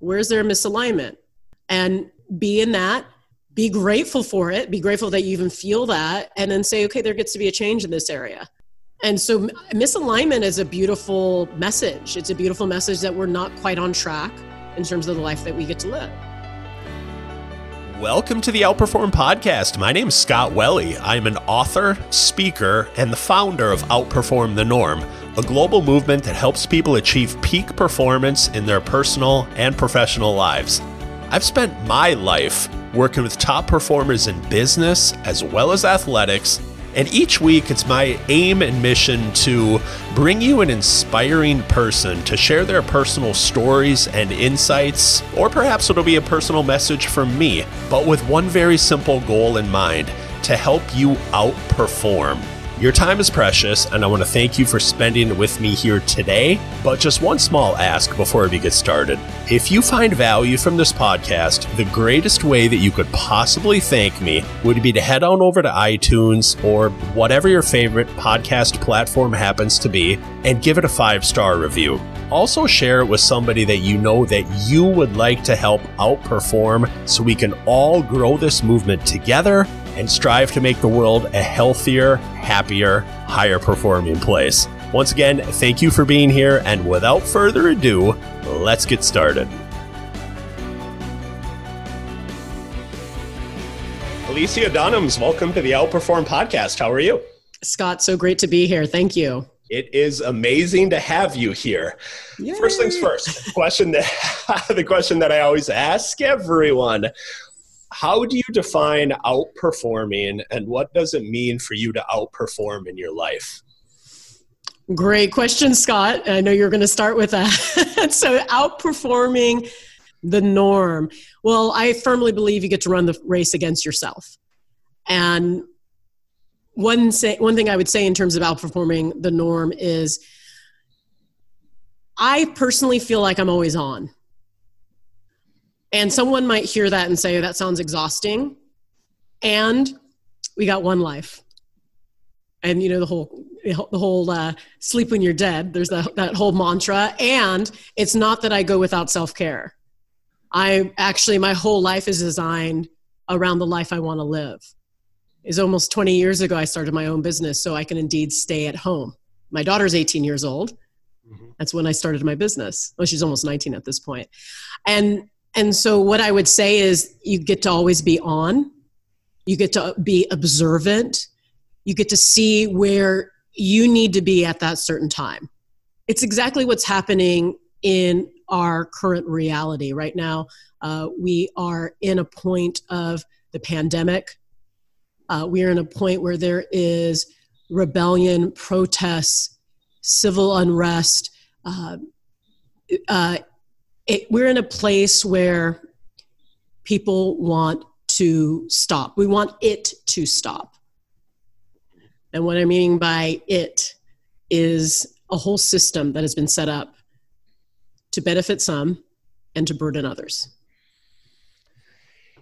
Where's there a misalignment? And be in that, be grateful for it, be grateful that you even feel that, and then say, okay, there gets to be a change in this area. And so misalignment is a beautiful message. It's a beautiful message that we're not quite on track in terms of the life that we get to live. Welcome to the Outperform Podcast. My name is Scott Welle. I'm an author, speaker, and the founder of Outperform the Norm, a global movement that helps people achieve peak performance in their personal and professional lives. I've spent my life working with top performers in business as well as athletics and each week, it's my aim and mission to bring you an inspiring person to share their personal stories and insights, or perhaps it'll be a personal message from me, but with one very simple goal in mind to help you outperform. Your time is precious, and I want to thank you for spending it with me here today. But just one small ask before we get started. If you find value from this podcast, the greatest way that you could possibly thank me would be to head on over to iTunes or whatever your favorite podcast platform happens to be and give it a five star review. Also, share it with somebody that you know that you would like to help outperform so we can all grow this movement together and strive to make the world a healthier, happier, higher performing place. Once again, thank you for being here, and without further ado, let's get started. Alicia Dunams, welcome to the Outperform podcast. How are you? Scott, so great to be here. Thank you. It is amazing to have you here. Yay. First things first, question that the question that I always ask everyone how do you define outperforming and what does it mean for you to outperform in your life? Great question, Scott. I know you're going to start with that. so, outperforming the norm. Well, I firmly believe you get to run the race against yourself. And one, say, one thing I would say in terms of outperforming the norm is I personally feel like I'm always on. And someone might hear that and say, that sounds exhausting. And we got one life. And you know the whole the whole uh, sleep when you're dead. There's that that whole mantra. And it's not that I go without self care. I actually my whole life is designed around the life I want to live. Is almost 20 years ago I started my own business, so I can indeed stay at home. My daughter's 18 years old. Mm-hmm. That's when I started my business. Well, she's almost 19 at this point. And and so, what I would say is, you get to always be on, you get to be observant, you get to see where you need to be at that certain time. It's exactly what's happening in our current reality right now. Uh, we are in a point of the pandemic. Uh, we are in a point where there is rebellion, protests, civil unrest, uh, uh it, we're in a place where people want to stop. We want it to stop. And what I mean by it is a whole system that has been set up to benefit some and to burden others.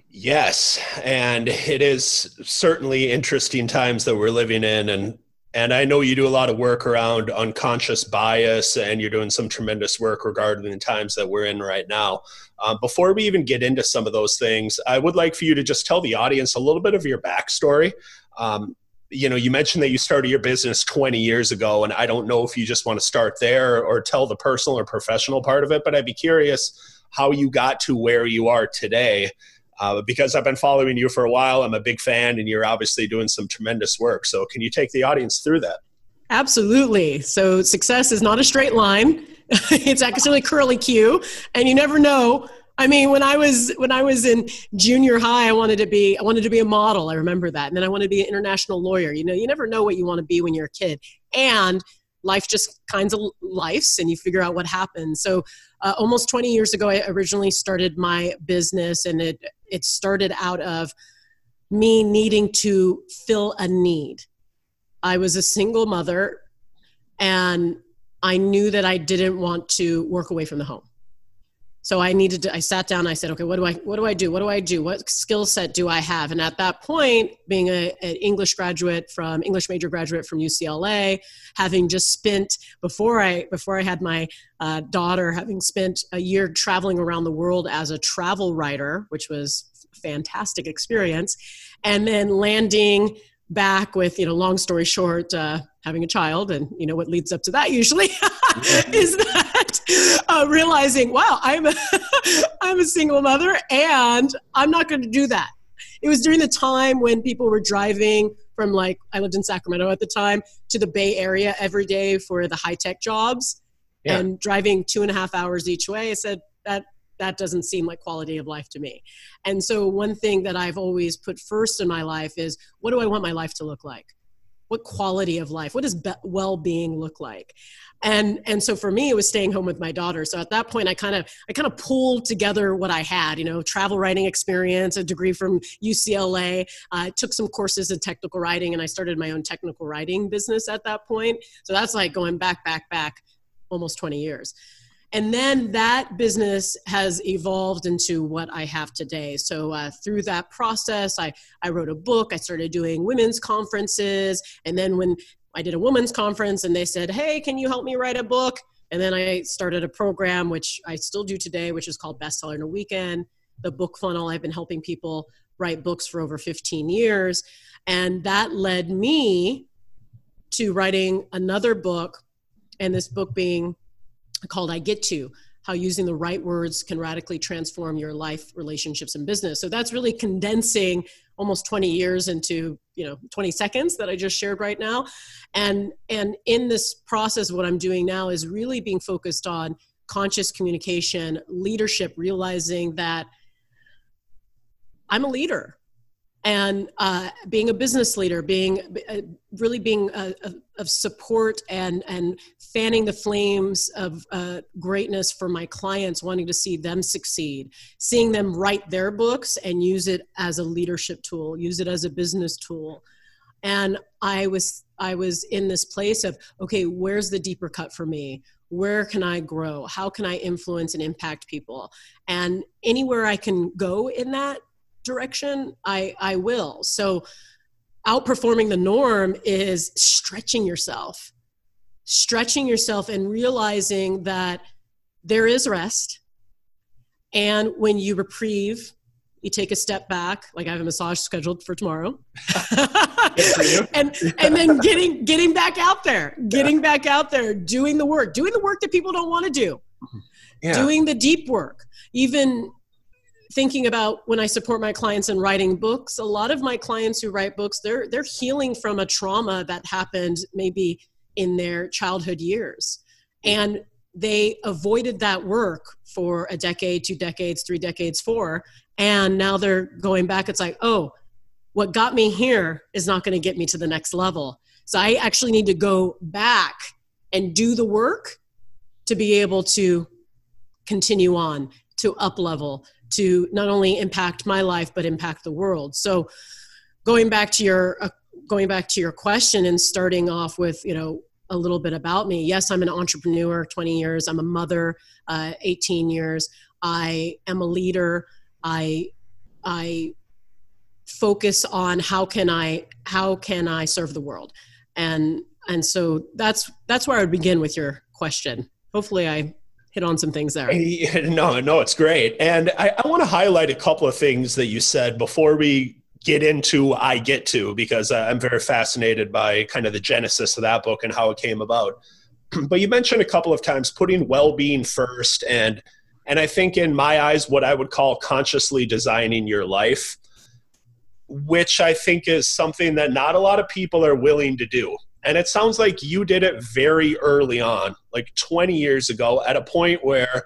Yes, and it is certainly interesting times that we're living in and and I know you do a lot of work around unconscious bias, and you're doing some tremendous work regarding the times that we're in right now. Uh, before we even get into some of those things, I would like for you to just tell the audience a little bit of your backstory. Um, you know, you mentioned that you started your business 20 years ago, and I don't know if you just want to start there or tell the personal or professional part of it, but I'd be curious how you got to where you are today uh, because I've been following you for a while. I'm a big fan, and you're obviously doing some tremendous work. So, can you take the audience through that? Absolutely. So, success is not a straight line. it's actually curly Q, and you never know. I mean, when I was when I was in junior high, I wanted to be I wanted to be a model. I remember that, and then I wanted to be an international lawyer. You know, you never know what you want to be when you're a kid, and life just kinds of lifes, and you figure out what happens. So, uh, almost 20 years ago, I originally started my business, and it it started out of me needing to fill a need. I was a single mother and I knew that I didn't want to work away from the home. So i needed to i sat down i said okay what do i what do i do? What do i do? What skill set do i have? And at that point being a, an english graduate from english major graduate from ucla having just spent before i before i had my uh, daughter having spent a year traveling around the world as a travel writer which was a fantastic experience and then landing back with you know long story short uh, having a child and you know what leads up to that usually is that uh, realizing wow i'm a, i'm a single mother and i'm not going to do that it was during the time when people were driving from like i lived in sacramento at the time to the bay area every day for the high tech jobs yeah. and driving two and a half hours each way i said that that doesn't seem like quality of life to me. And so, one thing that I've always put first in my life is what do I want my life to look like? What quality of life? What does be- well being look like? And and so for me, it was staying home with my daughter. So at that point, I kind of I kind of pulled together what I had. You know, travel writing experience, a degree from UCLA. I uh, took some courses in technical writing, and I started my own technical writing business at that point. So that's like going back, back, back, almost 20 years and then that business has evolved into what i have today. So uh, through that process I, I wrote a book i started doing women's conferences and then when i did a women's conference and they said hey can you help me write a book? And then i started a program which i still do today which is called bestseller in a weekend the book funnel. I've been helping people write books for over 15 years. And that led me to writing another book and this book being called I Get To How Using the Right Words Can Radically Transform Your Life, Relationships, and Business. So that's really condensing almost 20 years into you know 20 seconds that i just shared right now and and in this process what i'm doing now is really being focused on conscious communication leadership realizing that i'm a leader and uh, being a business leader, being uh, really being a, of support and and fanning the flames of uh, greatness for my clients, wanting to see them succeed, seeing them write their books and use it as a leadership tool, use it as a business tool, and I was I was in this place of okay, where's the deeper cut for me? where can I grow? How can I influence and impact people? And anywhere I can go in that, direction, I, I will. So outperforming the norm is stretching yourself, stretching yourself and realizing that there is rest. And when you reprieve, you take a step back, like I have a massage scheduled for tomorrow. for and and then getting getting back out there, getting yeah. back out there, doing the work, doing the work that people don't want to do. Yeah. Doing the deep work. Even thinking about when I support my clients in writing books, a lot of my clients who write books, they're they're healing from a trauma that happened maybe in their childhood years. And they avoided that work for a decade, two decades, three decades, four, and now they're going back. It's like, oh, what got me here is not going to get me to the next level. So I actually need to go back and do the work to be able to continue on to up level to not only impact my life but impact the world. So going back to your uh, going back to your question and starting off with you know a little bit about me. Yes i'm an entrepreneur 20 years. I'm a mother uh, 18 years. I am a leader. I i focus on how can i how can i serve the world? And and so that's that's where i would begin with your question. Hopefully i hit on some things there. No, no, it's great. And I, I want to highlight a couple of things that you said before we get into I Get To, because I'm very fascinated by kind of the genesis of that book and how it came about. But you mentioned a couple of times putting well-being first and and I think in my eyes what I would call consciously designing your life which I think is something that not a lot of people are willing to do. And it sounds like you did it very early on, like 20 years ago, at a point where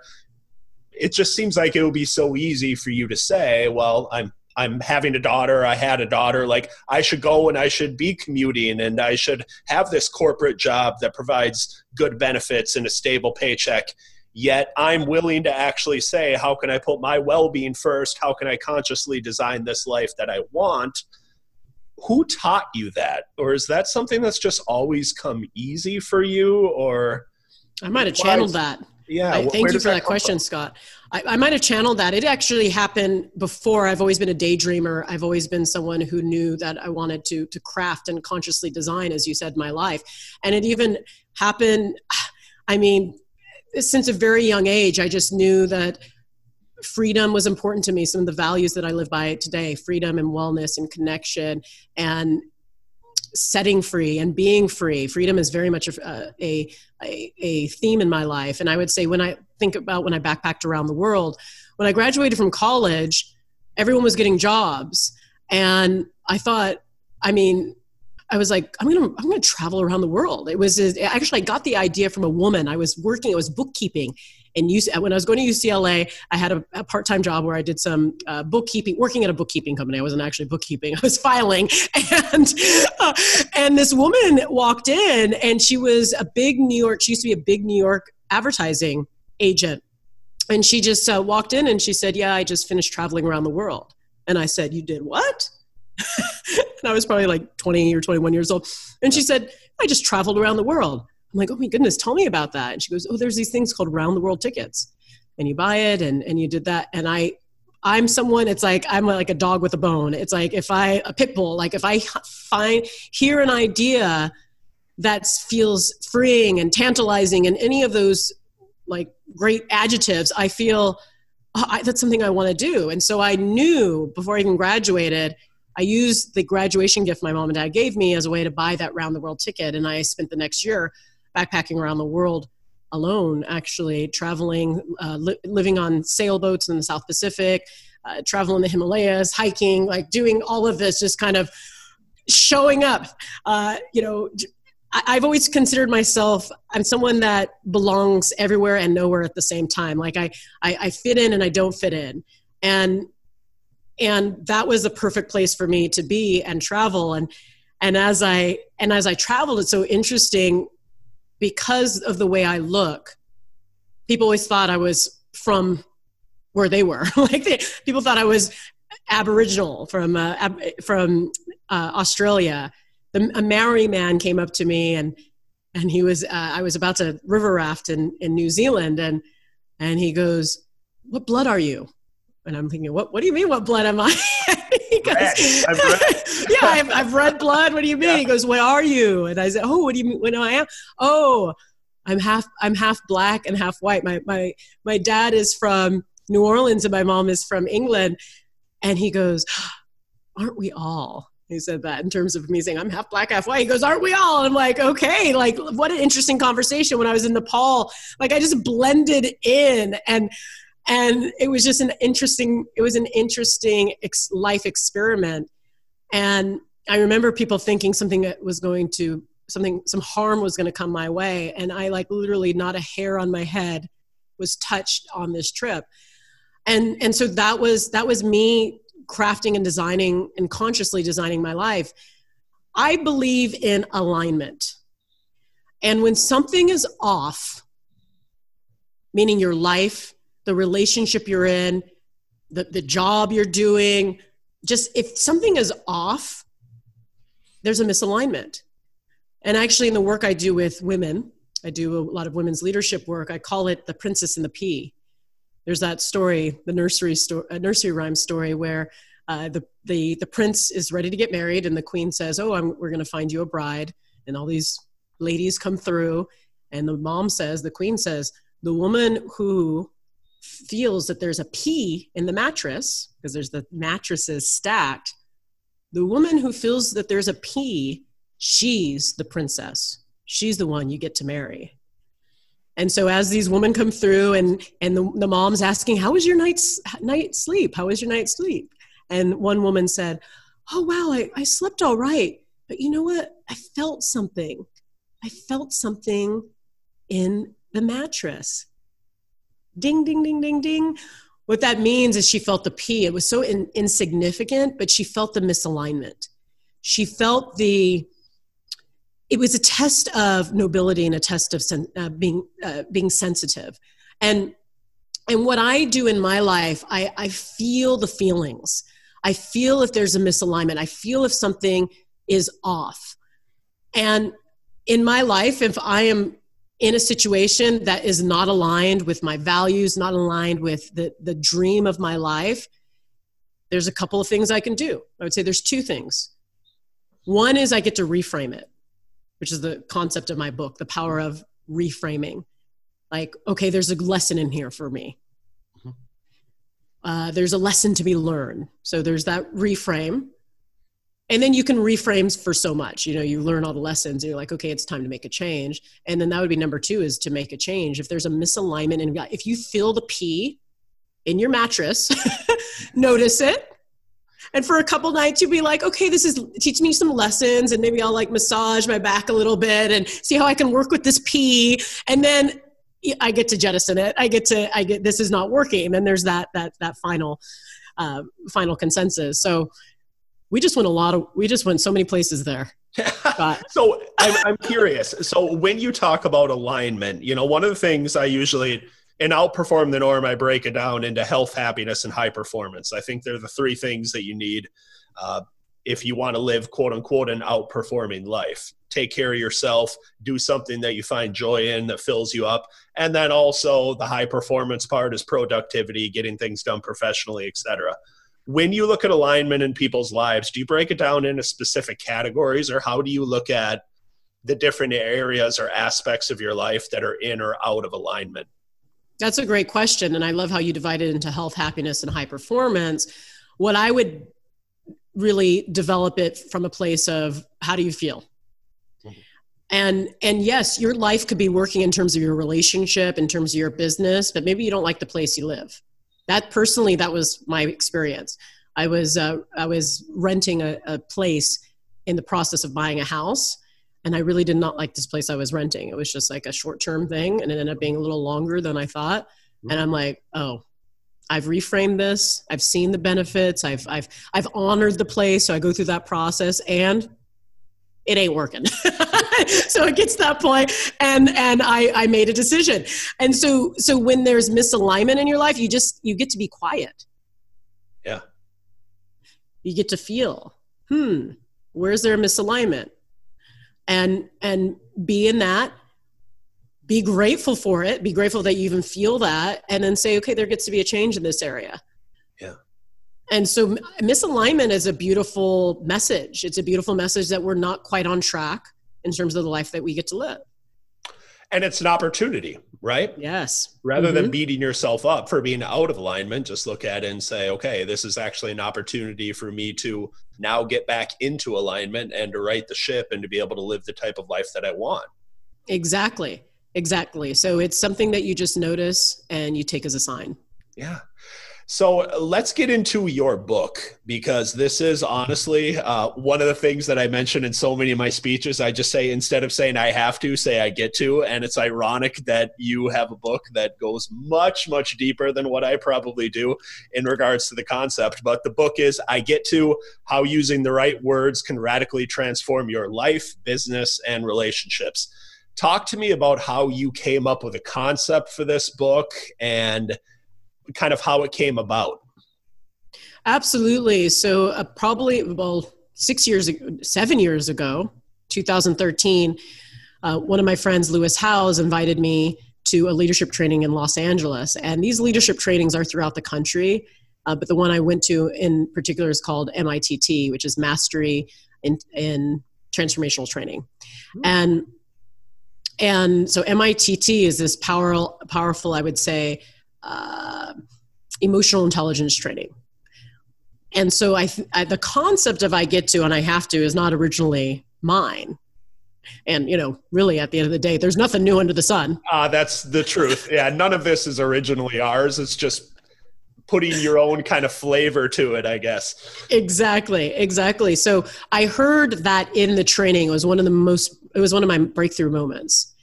it just seems like it would be so easy for you to say, well, I'm I'm having a daughter, I had a daughter, like I should go and I should be commuting and I should have this corporate job that provides good benefits and a stable paycheck. Yet I'm willing to actually say, how can I put my well being first? How can I consciously design this life that I want? Who taught you that or is that something that's just always come easy for you or i might have channeled that Yeah. I, thank you for that, that question, from? Scott. I, I might have channeled that. It actually happened before. I've always been a daydreamer. I've always been someone who knew that I wanted to to craft and consciously design, as you said, my life. And it even happened. I mean, since a very young age, I just knew that freedom was important to me. Some of the values that I live by today: freedom and wellness and connection and setting free and being free. Freedom is very much uh, a, a, a, theme in my life. And I would say when I think about when I backpacked around the world, when I graduated from college, everyone was getting jobs. And I thought, I mean, I was like, I'm gonna, I'm gonna travel around the world. It was actually I got the idea from a woman. I was working, it was bookkeeping, and when I was going to UCLA, I had a, a part-time job where I did some uh, bookkeeping, working at a bookkeeping company. I wasn't actually bookkeeping; I was filing. And uh, and this woman walked in, and she was a big New York. She used to be a big New York advertising agent, and she just uh, walked in and she said, "Yeah, I just finished traveling around the world." And I said, "You did what?" and I was probably like 20 or 21 years old. And she said, I just traveled around the world. I'm like, oh my goodness, tell me about that. And she goes, oh, there's these things called round the world tickets. And you buy it and, and you did that. And I, I'm someone, it's like, I'm like a dog with a bone. It's like if I, a pit bull, like if I find, hear an idea that feels freeing and tantalizing and any of those like great adjectives, I feel oh, I, that's something I want to do. And so I knew before I even graduated, I used the graduation gift my mom and dad gave me as a way to buy that round the world ticket. And I spent the next year backpacking around the world alone, actually traveling, uh, li- living on sailboats in the South Pacific, uh, traveling the Himalayas, hiking, like doing all of this, just kind of showing up. Uh, you know, I- have always considered myself I'm someone that belongs everywhere and nowhere at the same time. Like I, I, I fit in and I don't fit in, and and that was the perfect place for me to be and travel and and as i and as i traveled it's so interesting because of the way i look people always thought i was from where they were. Like they, people thought i was aboriginal from uh, ab, from uh, australia. The, a maori man came up to me and and he was uh, i was about to river raft in in new zealand and and he goes what blood are you and I'm thinking, what, what do you mean, what blood am I? goes, I've yeah, I've, I've, read blood. What do you mean? Yeah. He goes, what are you? And I said, oh, what do you mean? What I am? Oh, I'm half, I'm half black and half white. My, my, my dad is from New Orleans and my mom is from England. And he goes, aren't we all? He said that in terms of me saying I'm half black, half white. He goes, "Aren't we all?" I'm like, "Okay." Like, what an interesting conversation. When I was in Nepal, like I just blended in, and and it was just an interesting it was an interesting ex- life experiment. And i remember people thinking something that was going to something some harm was going to come my way. And i like literally not a hair on my head was touched on this trip. And and so that was that was me crafting and designing and consciously designing my life. I believe in alignment. And when something is off meaning your life the relationship you're in, the, the job you're doing. Just if something is off, there's a misalignment. And actually, in the work I do with women, I do a lot of women's leadership work. I call it the princess and the pea. There's that story, the nursery story, a nursery rhyme story, where uh, the, the the prince is ready to get married, and the queen says, "Oh, I'm, we're going to find you a bride." And all these ladies come through, and the mom says, the queen says, "The woman who feels that there's a in the mattress because there's the mattresses stacked the woman who feels that there's a she's the princess. She's the one you get to marry. And so as these women come through and and the, the mom's asking how was your night's night sleep? How was your night's sleep? And one woman said oh wow I, I slept all right but you know what? I felt something. I felt something in the mattress ding, ding, ding, ding, ding. What that means is she felt the pea. It was so in, insignificant, but she felt the misalignment. She felt the, it was a test of nobility and a test of sen, uh, being, uh, being sensitive. And, and what I do in my life, I, I feel the feelings. I feel if there's a misalignment. I feel if something is off. And in my life, if I am in a situation that is not aligned with my values, not aligned with the, the dream of my life, there's a couple of things I can do. I would say there's two things. One is I get to reframe it, which is the concept of my book, The Power of Reframing. Like, okay, there's a lesson in here for me. Mm-hmm. Uh, there's a lesson to be learned. So there's that reframe and then you can reframe for so much. You know you learn all the lessons you're like okay it's time to make a change. And then that would be number two is to make a change. If there's a misalignment and if you feel the pea in your mattress notice it. And for a couple nights you'll be like okay this is teach me some lessons and maybe i'll like massage my back a little bit and see how i can work with this pea and then i get to jettison it. I get to i get this is not working. And then there's that that that final uh, final consensus. So we just went a lot of we just went so many places there. So I'm, I'm curious. So when you talk about alignment you know one of the things i usually and outperform the norm i break it down into health happiness and high performance. I think they're the three things that you need uh, if you want to live quote unquote an outperforming life. Take care of yourself do something that you find joy in that fills you up. And then also the high performance part is productivity getting things done professionally etc when you look at alignment in people's lives, do you break it down into specific categories or how do you look at the different areas or aspects of your life that are in or out of alignment? That's a great question. And I love how you divide it into health, happiness, and high performance. What I would really develop it from a place of how do you feel? Mm-hmm. And and yes, your life could be working in terms of your relationship, in terms of your business, but maybe you don't like the place you live that personally that was my experience i was uh, i was renting a, a place in the process of buying a house and i really did not like this place i was renting it was just like a short term thing and it ended up being a little longer than i thought and i'm like oh I've reframed this. I've seen the benefits. I've I've I've honored the place. So I go through that process, and it ain't working. so it gets that point and and I, I made a decision. And so so when there's misalignment in your life, you just you get to be quiet. Yeah. You get to feel, hmm, where's there a misalignment? And and be in that be grateful for it be grateful that you even feel that and then say okay there gets to be a change in this area yeah and so misalignment is a beautiful message. It's a beautiful message that we're not quite on track in terms of the life that we get to live. And it's an opportunity, right? Yes. Rather mm-hmm. than beating yourself up for being out of alignment, just look at it and say, okay, this is actually an opportunity for me to now get back into alignment and to right the ship and to be able to live the type of life that I want. Exactly. Exactly. So it's something that you just notice and you take as a sign. Yeah. So let's get into your book because this is honestly uh, one of the things that I mention in so many of my speeches. I just say instead of saying I have to, say I get to. And it's ironic that you have a book that goes much, much deeper than what I probably do in regards to the concept. But the book is I Get to How Using the Right Words Can Radically Transform Your Life, Business, and Relationships. Talk to me about how you came up with a concept for this book and kind of how it came about. Absolutely. So uh, probably well six years ago, seven years ago, 2013, uh, one of my friends, Lewis Howes, invited me to a leadership training in Los Angeles. And these leadership trainings are throughout the country. Uh, but the one I went to in particular is called MITT, which is Mastery in, in Transformational Training. Mm-hmm. And and so MITT is this power, powerful, I would say, uh, emotional intelligence training. And so I, th- I, the concept of I get to and I have to is not originally mine. And you know, really, at the end of the day, there's nothing new under the sun. Uh, that's the truth. Yeah, none of this is originally ours. It's just putting your own kind of flavor to it, I guess. Exactly, exactly. So I heard that in the training it was one of the most. It was one of my breakthrough moments.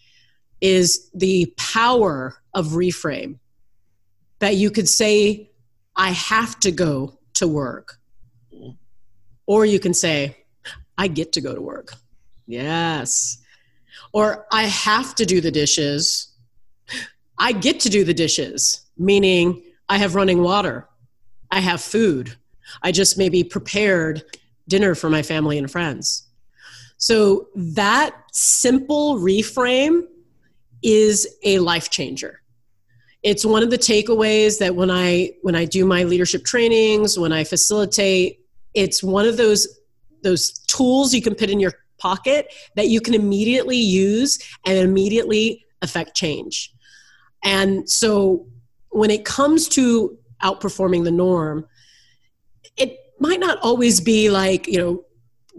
Is the power of reframe that you could say, I have to go to work. Or you can say, I get to go to work. Yes. Or I have to do the dishes. I get to do the dishes, meaning I have running water. I have food. I just maybe prepared dinner for my family and friends. So that simple reframe is a life changer it's one of the takeaways that when i when i do my leadership trainings when i facilitate it's one of those those tools you can put in your pocket that you can immediately use and immediately affect change. And so when it comes to outperforming the norm it might not always be like you know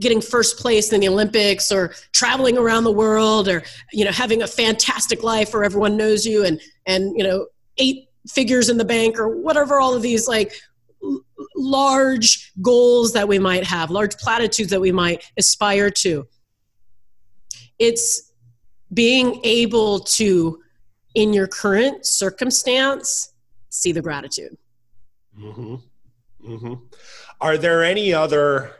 getting first place in the olympics or traveling around the world or you know having a fantastic life where everyone knows you and and you know eight figures in the bank or whatever all of these like large goals that we might have large platitudes that we might aspire to it's being able to in your current circumstance see the gratitude mm-hmm. Mm-hmm. Are there any other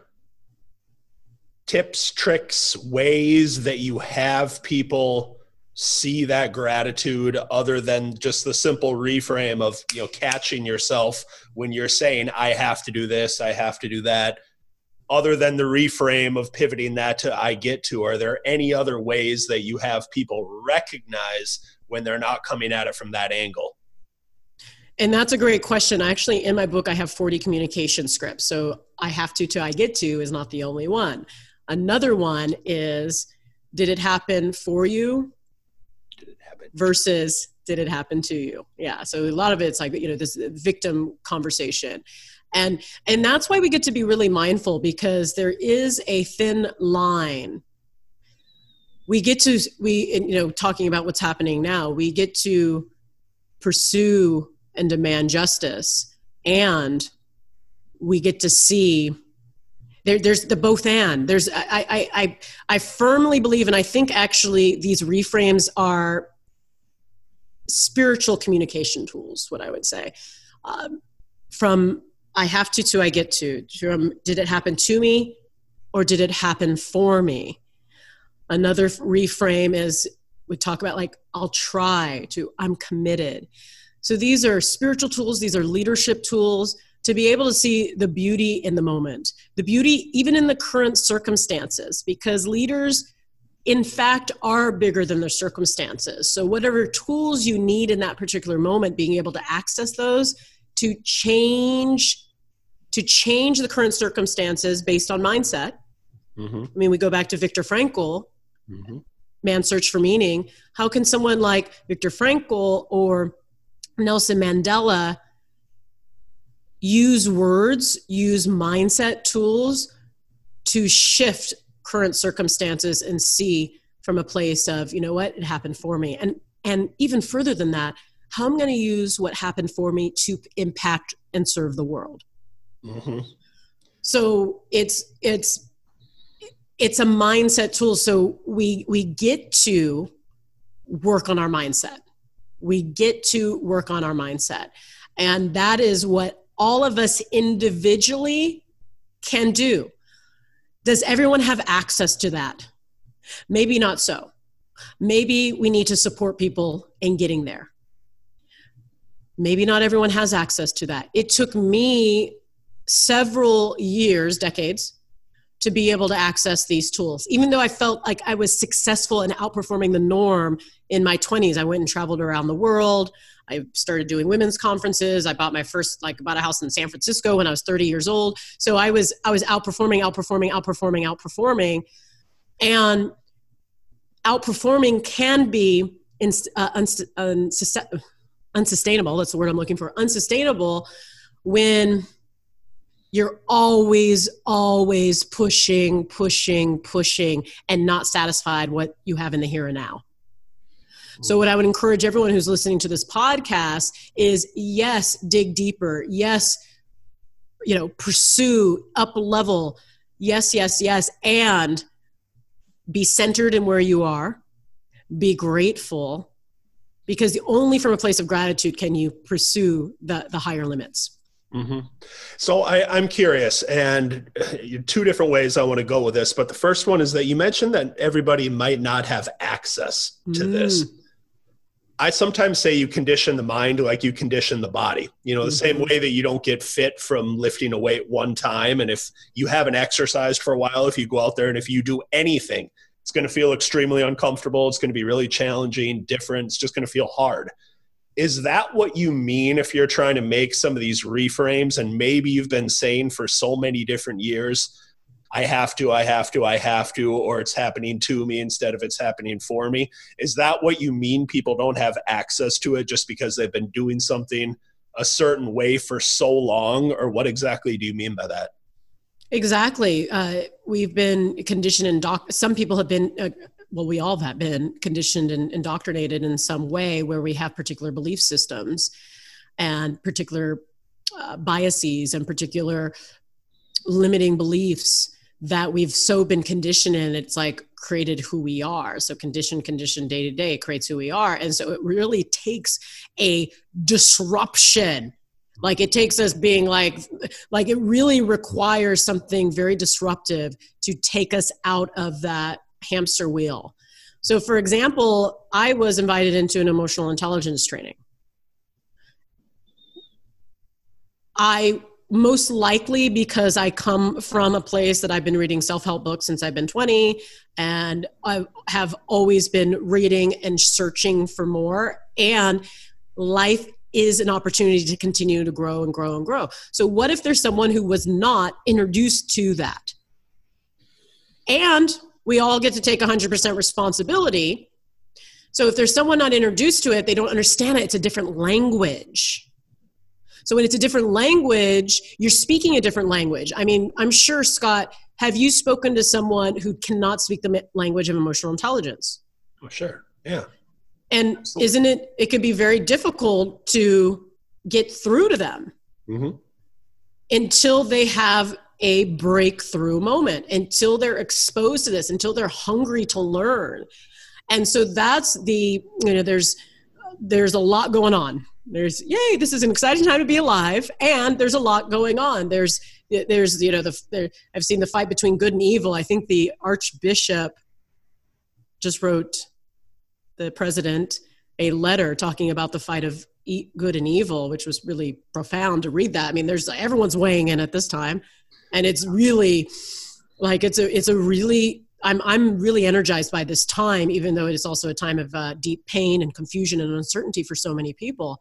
tips, tricks, ways that you have people see that gratitude other than just the simple reframe of, you know, catching yourself when you're saying, I have to do this, I have to do that? Other than the reframe of pivoting that to I get to, are there any other ways that you have people recognize when they're not coming at it from that angle? And that's a great question. Actually, in my book, I have 40 communication scripts. So I have to, to I get to is not the only one. Another one is did it happen for you did it happen? versus did it happen to you? Yeah. So a lot of it's like, you know, this victim conversation. And and that's why we get to be really mindful because there is a thin line. We get to we you know talking about what's happening now, we get to pursue and demand justice and we get to see there, there's the both and. There's I, I i i firmly believe and i think actually these reframes are spiritual communication tools what i would say. Um, from i have to to i get to from did it happen to me or did it happen for me? Another reframe is we talk about like i'll try to i'm committed. So these are spiritual tools, these are leadership tools to be able to see the beauty in the moment, the beauty even in the current circumstances, because leaders, in fact, are bigger than their circumstances. So, whatever tools you need in that particular moment, being able to access those to change to change the current circumstances based on mindset. Mm-hmm. I mean, we go back to Viktor Frankl, mm-hmm. Man's Search for Meaning. How can someone like Viktor Frankl or Nelson Mandela use words, use mindset tools to shift current circumstances and see from a place of, you know what, it happened for me. And and even further than that, how I'm going to use what happened for me to impact and serve the world. Mm-hmm. So it's it's it's a mindset tool. So we we get to work on our mindset we get to work on our mindset. And that is what all of us individually can do. Does everyone have access to that? Maybe not so. Maybe we need to support people in getting there. Maybe not everyone has access to that. It took me several years, decades, to be able to access these tools. Even though I felt like I was successful in outperforming the norm in my 20s, I went and traveled around the world. I started doing women's conferences. I bought my first like bought a house in San Francisco when I was 30 years old. So I was I was outperforming, outperforming, outperforming, outperforming, and outperforming can be uh, unsustainable. That's the word I'm looking for. Unsustainable when you're always always pushing pushing pushing and not satisfied what you have in the here and now so what i would encourage everyone who's listening to this podcast is yes dig deeper yes you know pursue up level yes yes yes and be centered in where you are be grateful because only from a place of gratitude can you pursue the the higher limits Mm-hmm. So I, am curious, and two different ways I want to go with this. But the first one is that you mentioned that everybody might not have access to mm. this. I sometimes say you condition the mind like you condition the body. You know, the mm-hmm. same way that you don't get fit from lifting a weight one time. And if you haven't exercised for a while, if you go out there and if you do anything, It's going to feel extremely uncomfortable. It's going to be really challenging, different. It's just going to feel hard. Is that what you mean if you're trying to make some of these reframes and maybe you've been saying for so many different years, I have to, I have to, I have to, or it's happening to me instead of it's happening for me? Is that what you mean? People don't have access to it just because they've been doing something a certain way for so long, or what exactly do you mean by that? Exactly. Uh, we've been conditioned and doc- some people have been uh, well, we all have been conditioned and indoctrinated in some way where we have particular belief systems and particular uh, biases and particular limiting beliefs that we've so been conditioned in it's like created who we are so condition condition day to day creates who we are and so it really takes a disruption like it takes us being like like it really requires something very disruptive to take us out of that hamster wheel. So, for example, I was invited into an emotional intelligence training. I most likely because I come from a place that I've been reading self help books since I've been 20, and I have always been reading and searching for more. And life is an opportunity to continue to grow and grow and grow. So, what if there's someone who was not introduced to that? And we all get to take 100% responsibility. So if there's someone not introduced to it, they don't understand it. It's a different language. So when it's a different language, you're speaking a different language. I mean, I'm sure, Scott, have you spoken to someone who cannot speak the language of emotional intelligence? Oh, sure. Yeah. And Absolutely. isn't it, it could be very difficult to get through to them mm-hmm. until they have a breakthrough moment until they're exposed to this, until they're hungry to learn. And so that's the, you know, there's there's a lot going on. There's yay, this is an exciting time to be alive, and there's a lot going on. There's there's you know the there, I've seen the fight between good and evil. I think the Archbishop just wrote the president a letter talking about the fight of good and evil, which was really profound to read that. I mean, there's everyone's weighing in at this time and it's really like it's a it's a really I'm I'm really energized by this time, even though it is also a time of uh, deep pain and confusion and uncertainty for so many people.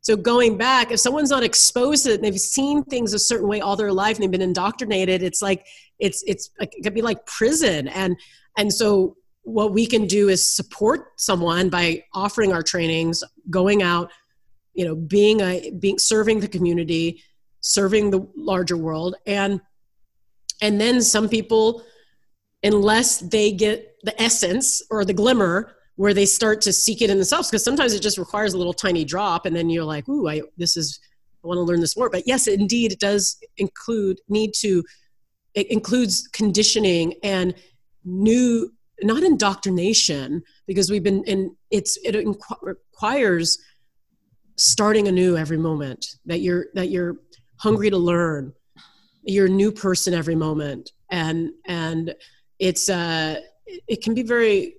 So going back, if someone's not exposed to it, and they've seen things a certain way all their life, and they've been indoctrinated, it's like it's it's it could be like prison. And and so what we can do is support someone by offering our trainings, going out, you know, being a being serving the community, serving the larger world and and then some people unless they get the essence or the glimmer where they start to seek it in themselves. Because sometimes it just requires a little tiny drop and then you're like ooh i this is i want to learn this more. But yes indeed it does include need to it includes conditioning and new not indoctrination because we've been in it's it requires starting anew every moment that you're that you're hungry to learn. You're a new person every moment and and it's uh it can be very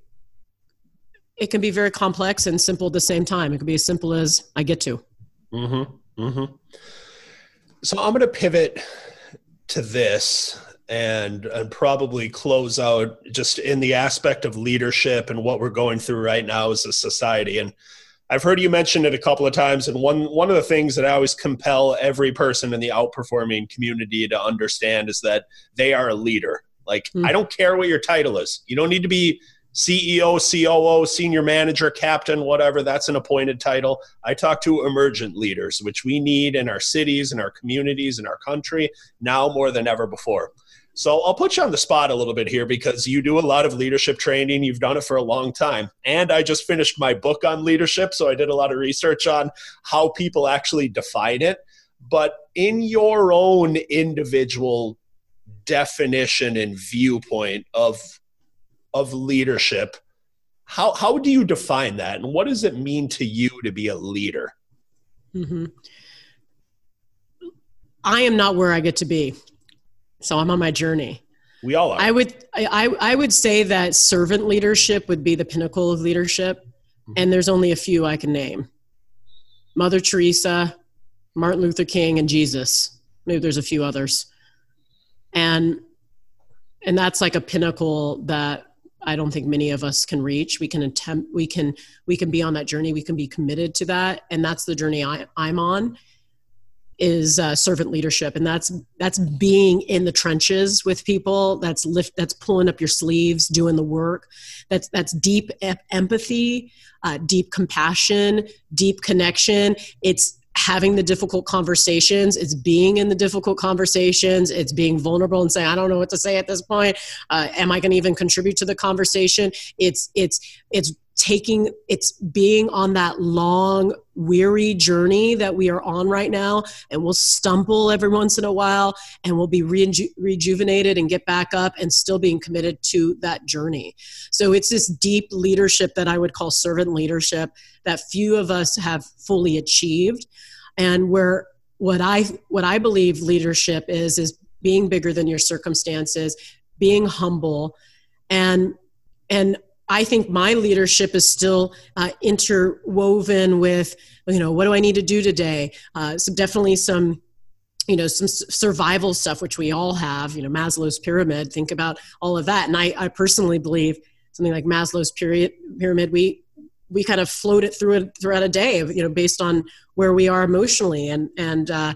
it can be very complex and simple at the same time. It can be as simple as i get to. Mm-hmm. Mm-hmm. So i'm going to pivot to this and and probably close out just in the aspect of leadership and what we're going through right now as a society. And I've heard you mention it a couple of times, and one one of the things that I always compel every person in the outperforming community to understand is that they are a leader. Like mm. I don't care what your title is. You don't need to be CEO, COO, senior manager, captain, whatever. That's an appointed title. I talk to emergent leaders, which we need in our cities, in our communities, in our country now more than ever before. So I'll put you on the spot a little bit here because you do a lot of leadership training. You've done it for a long time. And I just finished my book on leadership. So I did a lot of research on how people actually define it. But in your own individual definition and viewpoint of, of leadership, how, how do you define that? And what does it mean to you to be a leader? Mm-hmm. I am not where I get to be. So I'm on my journey. We all are. I would I, I would say that servant leadership would be the pinnacle of leadership. Mm-hmm. And there's only a few I can name. Mother Teresa, Martin Luther King, and Jesus. Maybe there's a few others. And and that's like a pinnacle that I don't think many of us can reach. We can attempt, we can, we can be on that journey. We can be committed to that. And that's the journey I, I'm on is uh, servant leadership. And that's, that's being in the trenches with people. That's lift, that's pulling up your sleeves, doing the work. That's, that's deep empathy, uh, deep compassion, deep connection. It's having the difficult conversations it's being in the difficult conversations it's being vulnerable and saying i don't know what to say at this point. Uh, am i going to even contribute to the conversation? It's it's it's taking it's being on that long weary journey that we are on right now and we'll stumble every once in a while and we'll be reju- rejuvenated and get back up and still being committed to that journey. So it's this deep leadership that i would call servant leadership that few of us have fully achieved. And where what i what i believe leadership is is being bigger than your circumstances being humble and and I think my leadership is still uh, interwoven with, you know, what do I need to do today? Uh, so definitely some, you know, some survival stuff, which we all have, you know, Maslow's pyramid, think about all of that. And I, I personally believe something like Maslow's pyramid, we, we kind of float it through it throughout a day, you know, based on where we are emotionally and, and, uh,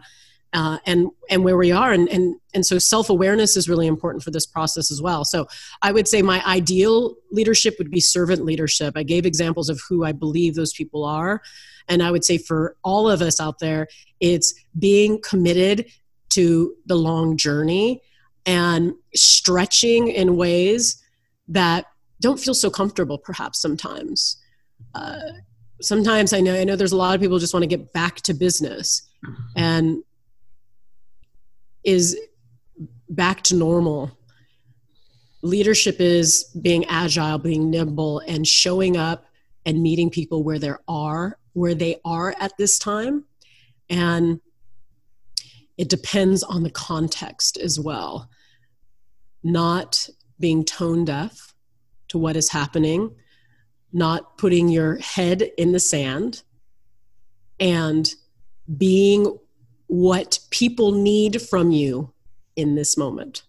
uh, and and where we are. And and and so self-awareness is really important for this process as well. So i would say my ideal leadership would be servant leadership. I gave examples of who i believe those people are. And i would say for all of us out there it's being committed to the long journey and stretching in ways that don't feel so comfortable perhaps sometimes. Uh, sometimes i know i know there's a lot of people just want to get back to business. And is back to normal. Leadership is being agile, being nimble, and showing up and meeting people where they are, where they are at this time. And it depends on the context as well. Not being tone deaf to what is happening, not putting your head in the sand, and being what people need from you in this moment.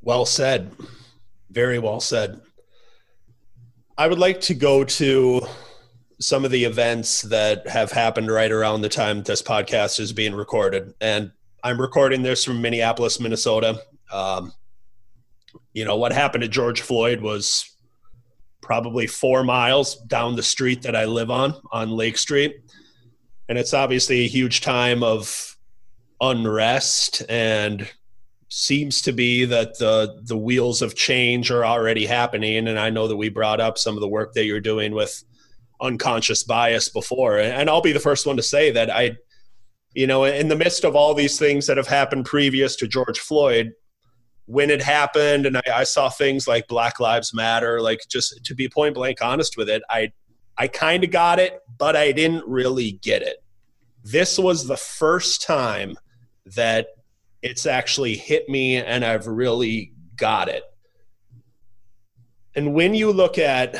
Well said. Very well said. I would like to go to some of the events that have happened right around the time this podcast is being recorded. And I'm recording this from Minneapolis, Minnesota. Um, you know, what happened to George Floyd was probably four miles down the street that I live on, on Lake Street and it's obviously a huge time of unrest and seems to be that the the wheels of change are already happening. And i know that we brought up some of the work that you're doing with unconscious bias before. And i'll be the first one to say that i you know in the midst of all these things that have happened previous to george floyd when it happened and I, I saw things like black lives matter like just to be point blank honest with it i I kind of got it, but I didn't really get it. This was the first time that it's actually hit me and I've really got it. And when you look at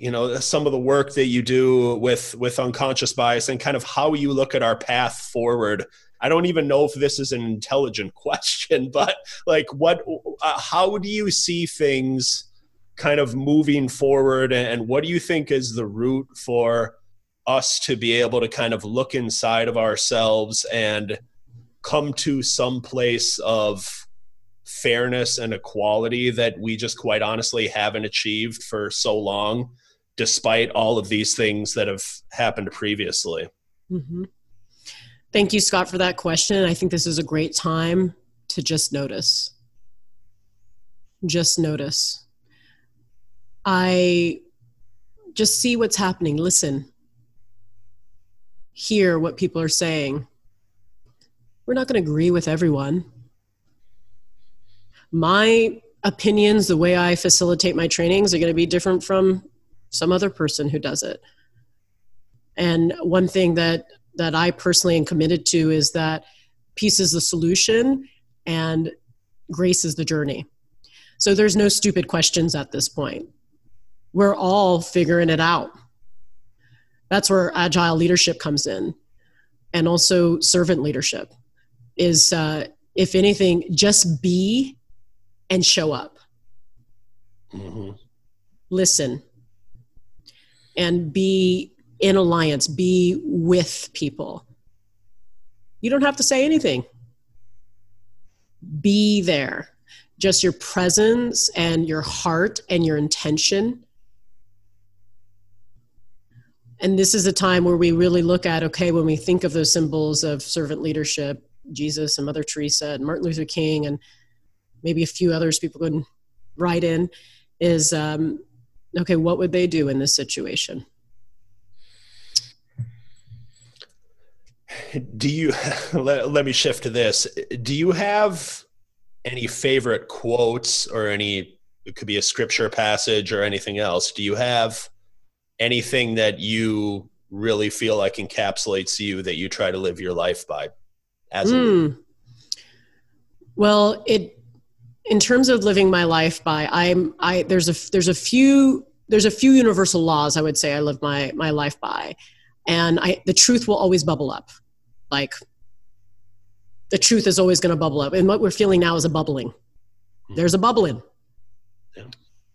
you know some of the work that you do with with unconscious bias and kind of how you look at our path forward i don't even know if this is an intelligent question but like what uh, how do you see things kind of moving forward and what do you think is the route for us to be able to kind of look inside of ourselves and come to some place of fairness and equality that we just quite honestly haven't achieved for so long despite all of these things that have happened previously? Mm-hmm. thank you scott for that question. I think this is a great time to just notice. Just notice I just see what's happening, listen, hear what people are saying. We're not going to agree with everyone. My opinions, the way I facilitate my trainings, are going to be different from some other person who does it. And one thing that that I personally am committed to is that peace is the solution and grace is the journey. So there's no stupid questions at this point we're all figuring it out. That's where agile leadership comes in, and also servant leadership is, uh, if anything, just be and show up. mm-hmm. listen and be in alliance be with people you don't have to say anything be there just your presence and your heart and your intention and this is a time where we really look at okay when we think of those symbols of servant leadership jesus and mother teresa and martin luther king and maybe a few others people can write in is um, okay what would they do in this situation? Do you let, let me shift to this. Do you have any favorite quotes or any it could be a scripture passage or anything else. Do you have anything that you really feel like encapsulates you that you try to live your life by as a mm. well it in terms of living my life by i'm i there's a there's a few there's a few universal laws i would say i live my my life by and i the truth will always bubble up like the truth is always going to bubble up and what we're feeling now is a bubbling hmm. there's a bubbling yeah.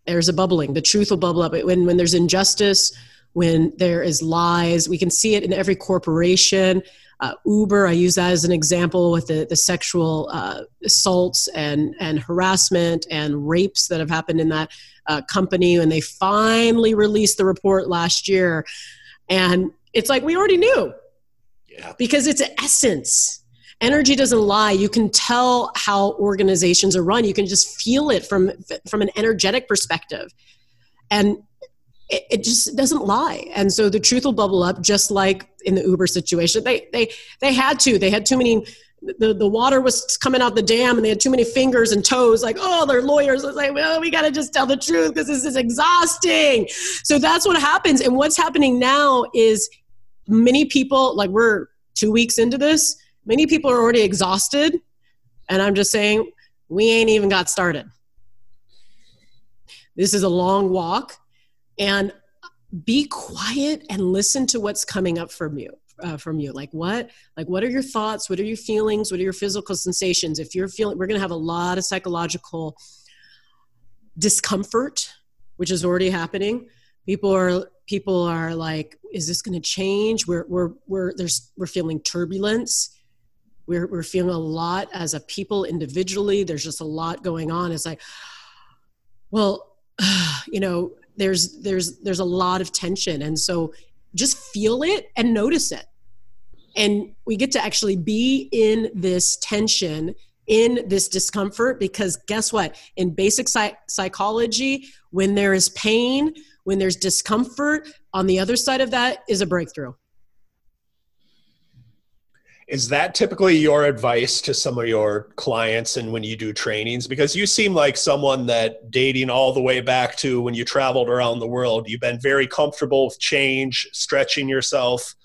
There's a bubbling the truth will bubble up when when there's injustice when there is lies we can see it in every corporation uh, Uber, I use that as an example with the, the sexual uh, assaults and, and harassment and rapes that have happened in that uh, company. And they finally released the report last year. And it's like we already knew yeah. because it's an essence. Energy doesn't lie. You can tell how organizations are run. You can just feel it from, from an energetic perspective. And it, it just doesn't lie and so the truth will bubble up just like in the uber situation they they they had to they had too many the, the water was coming out the dam and they had too many fingers and toes like oh their lawyers was like well we got to just tell the truth because this is exhausting so that's what happens and what's happening now is many people like we're two weeks into this many people are already exhausted and i'm just saying we ain't even got started. This is a long walk and be quiet and listen to what's coming up from you uh, from you. Like what like what are your thoughts? What are your feelings? What are your physical sensations? If you're feeling we're going to have a lot of psychological discomfort which is already happening. People are people are like is this going to change? We're we're we're there's we're feeling turbulence we're we're feeling a lot as a people individually. There's just a lot going on. It's like well you know there's there's there's a lot of tension. And so just feel it and notice it. And we get to actually be in this tension in this discomfort because guess what? In basic psych- psychology when there is pain when there's discomfort on the other side of that is a breakthrough is that typically your advice to some of your clients and when you do trainings? Because you seem like someone that dating all the way back to when you traveled around the world, you've been very comfortable with change, stretching yourself,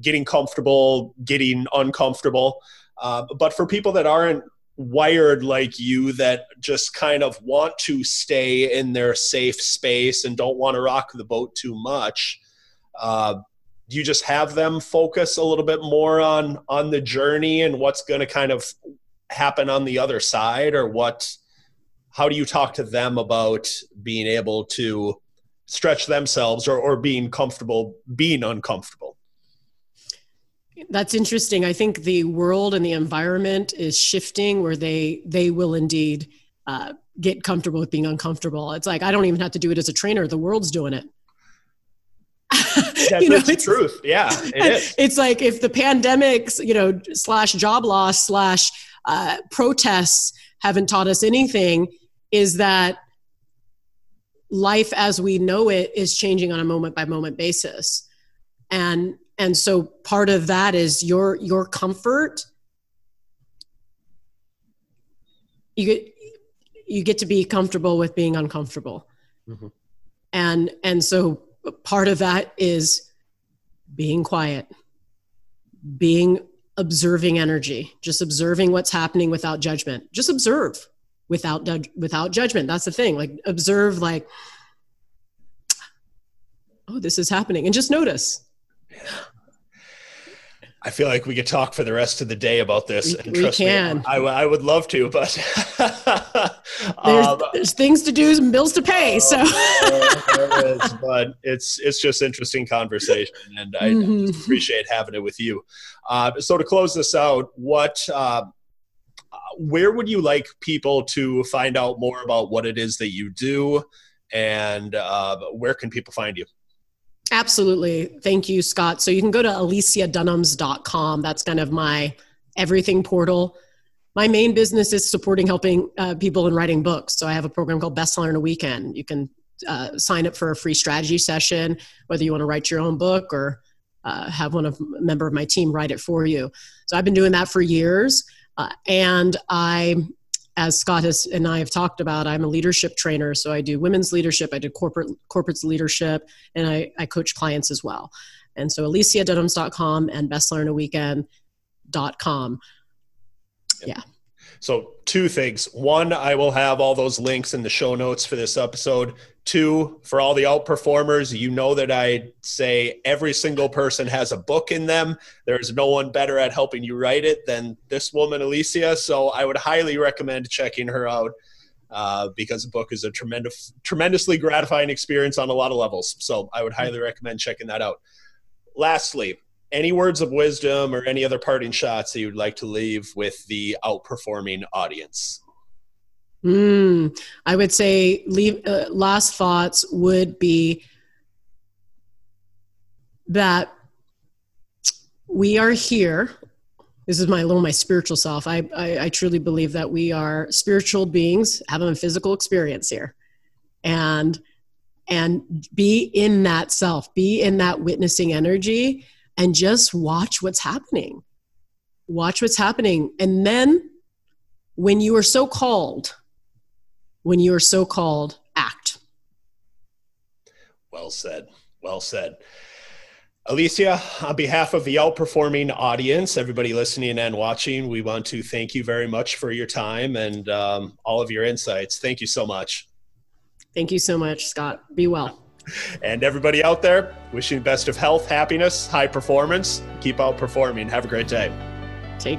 getting comfortable, getting uncomfortable. Uh, but for people that aren't wired like you, that just kind of want to stay in their safe space and don't want to rock the boat too much, uh, do you just have them focus a little bit more on on the journey and what's going to kind of happen on the other side or what how do you talk to them about being able to stretch themselves or, or being comfortable being uncomfortable? That's interesting. I think the world and the environment is shifting where they they will indeed uh, get comfortable with being uncomfortable. It's like i don't even have to do it as a trainer. The world's doing it you know, the truth. Yeah, it is. It's like if the pandemics, you know, slash job loss slash uh, protests haven't taught us anything, is that life as we know it is changing on a moment by moment basis, and and so part of that is your your comfort. You get you get to be comfortable with being uncomfortable. Mm-hmm. And and so part of that is being quiet, being observing energy, just observing what's happening without judgment. Just observe without without judgment. That's the thing. Like observe like oh, this is happening and just notice. I feel like we could talk for the rest of the day about this. We, and trust we can. Me, I, I would love to, but there's, um, there's, things to do and bills to pay. So, there is, but it's it's just interesting conversation, and I mm-hmm. appreciate having it with you. Uh, so to close this out, what uh, where would you like people to find out more about what it is that you do, and uh, where can people find you? Absolutely. Thank you, Scott. So you can go to aliciadunams.com. That's kind of my everything portal. My main business is supporting helping uh, people in writing books. So I have a program called Bestseller in a Weekend. You can uh, sign up for a free strategy session, whether you want to write your own book or uh, have one of a member of my team write it for you. So I've been doing that for years, uh, and I as Scott has and I have talked about, I'm a leadership trainer. So I do women's leadership, I do corporate corporates leadership, and I, I coach clients as well. And so aliciadunams.com and bestsellerinaweekend.com. Yeah. So, two things. One, I will have all those links in the show notes for this episode. Two, for all the outperformers, you know that I say every single person has a book in them. There's no one better at helping you write it than this woman, Alicia. So, I would highly recommend checking her out. Uh, because the book is a tremendous, tremendously gratifying experience on a lot of levels. So I would highly recommend checking that out. Lastly, any words of wisdom or any other parting shots that you'd like to leave with the outperforming audience? Mm, I would say leave uh, last thoughts would be that we are here. This is my little my spiritual self. I, I, I truly believe that we are spiritual beings having a physical experience here, and and be in that self, be in that witnessing energy, and just watch what's happening. Watch what's happening. And then when you are so called, when you are so called, act. Well said. Well said. Alicia, on behalf of the outperforming audience, everybody listening and watching, we want to thank you very much for your time and um, all of your insights. Thank you so much. Thank you so much, Scott. Be well and everybody out there, wishing best of health, happiness, high performance. Keep outperforming. Have a great day. Take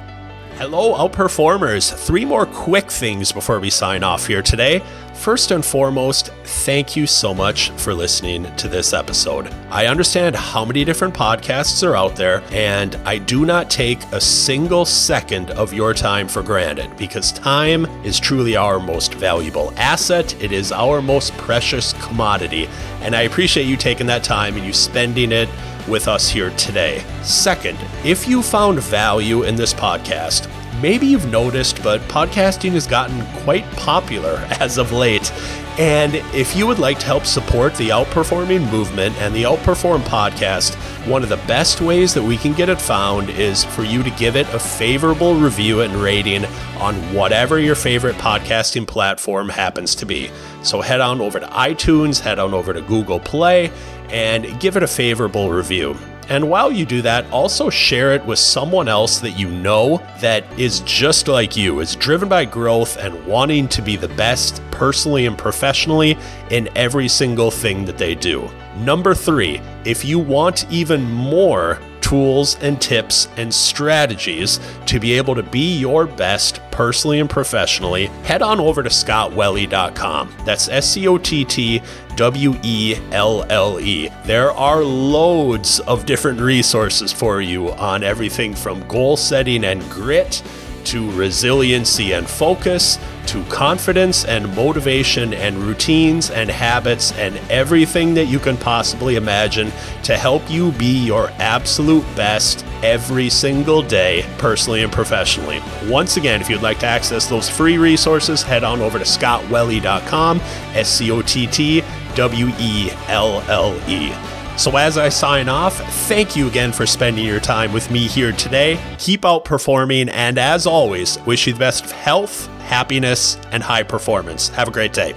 Hello, outperformers. Three more quick things before we sign off here today. First and foremost, thank you so much for listening to this episode. I understand how many different podcasts are out there, and I do not take a single second of your time for granted because time is truly our most valuable asset. It is our most precious commodity, and I appreciate you taking that time and you spending it with us here today. Second, if you found value in this podcast, maybe you've noticed, but podcasting has gotten quite popular as of late. And if you would like to help support the Outperforming movement and the Outperform podcast, one of the best ways that we can get it found is for you to give it a favorable review and rating on whatever your favorite podcasting platform happens to be. So head on over to iTunes, head on over to Google Play, and give it a favorable review. And while you do that, also share it with someone else that you know that is just like you, is driven by growth and wanting to be the best personally and professionally in every single thing that they do. Number three, if you want even more tools and tips and strategies to be able to be your best personally and professionally, head on over to scottwelle.com. That's S C O T T W E L L E. There are loads of different resources for you on everything from goal setting and grit to resiliency and focus to confidence and motivation and routines and habits and everything that you can possibly imagine to help you be your absolute best every single day, personally and professionally. Once again, if you'd like to access those free resources, head on over to scottwelle.com, S C O T T W E L L E. So, as I sign off, thank you again for spending your time with me here today. Keep outperforming, and as always, wish you the best of health, happiness, and high performance. Have a great day.